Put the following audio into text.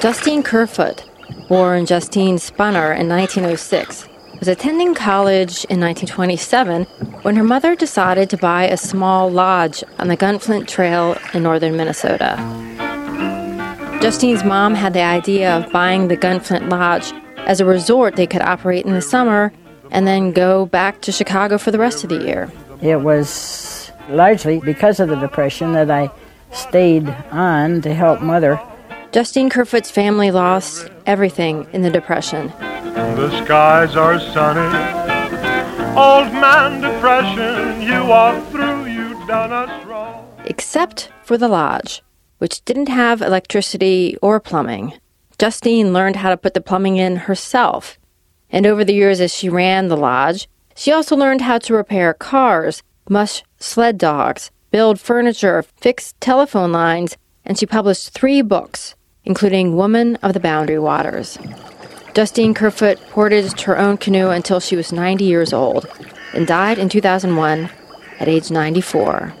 Justine Kerfoot, born Justine Spanner in 1906, was attending college in 1927 when her mother decided to buy a small lodge on the Gunflint Trail in northern Minnesota. Justine's mom had the idea of buying the Gunflint Lodge as a resort they could operate in the summer and then go back to Chicago for the rest of the year. It was largely because of the Depression that I stayed on to help Mother. Justine Kerfoot's family lost everything in the Depression. The skies are sunny. Old man depression, you walk through, you done us wrong. Except for the lodge, which didn't have electricity or plumbing. Justine learned how to put the plumbing in herself. And over the years, as she ran the lodge, she also learned how to repair cars, mush sled dogs, build furniture, fix telephone lines, and she published three books, including Woman of the Boundary Waters. Justine Kerfoot portaged her own canoe until she was 90 years old and died in 2001 at age 94.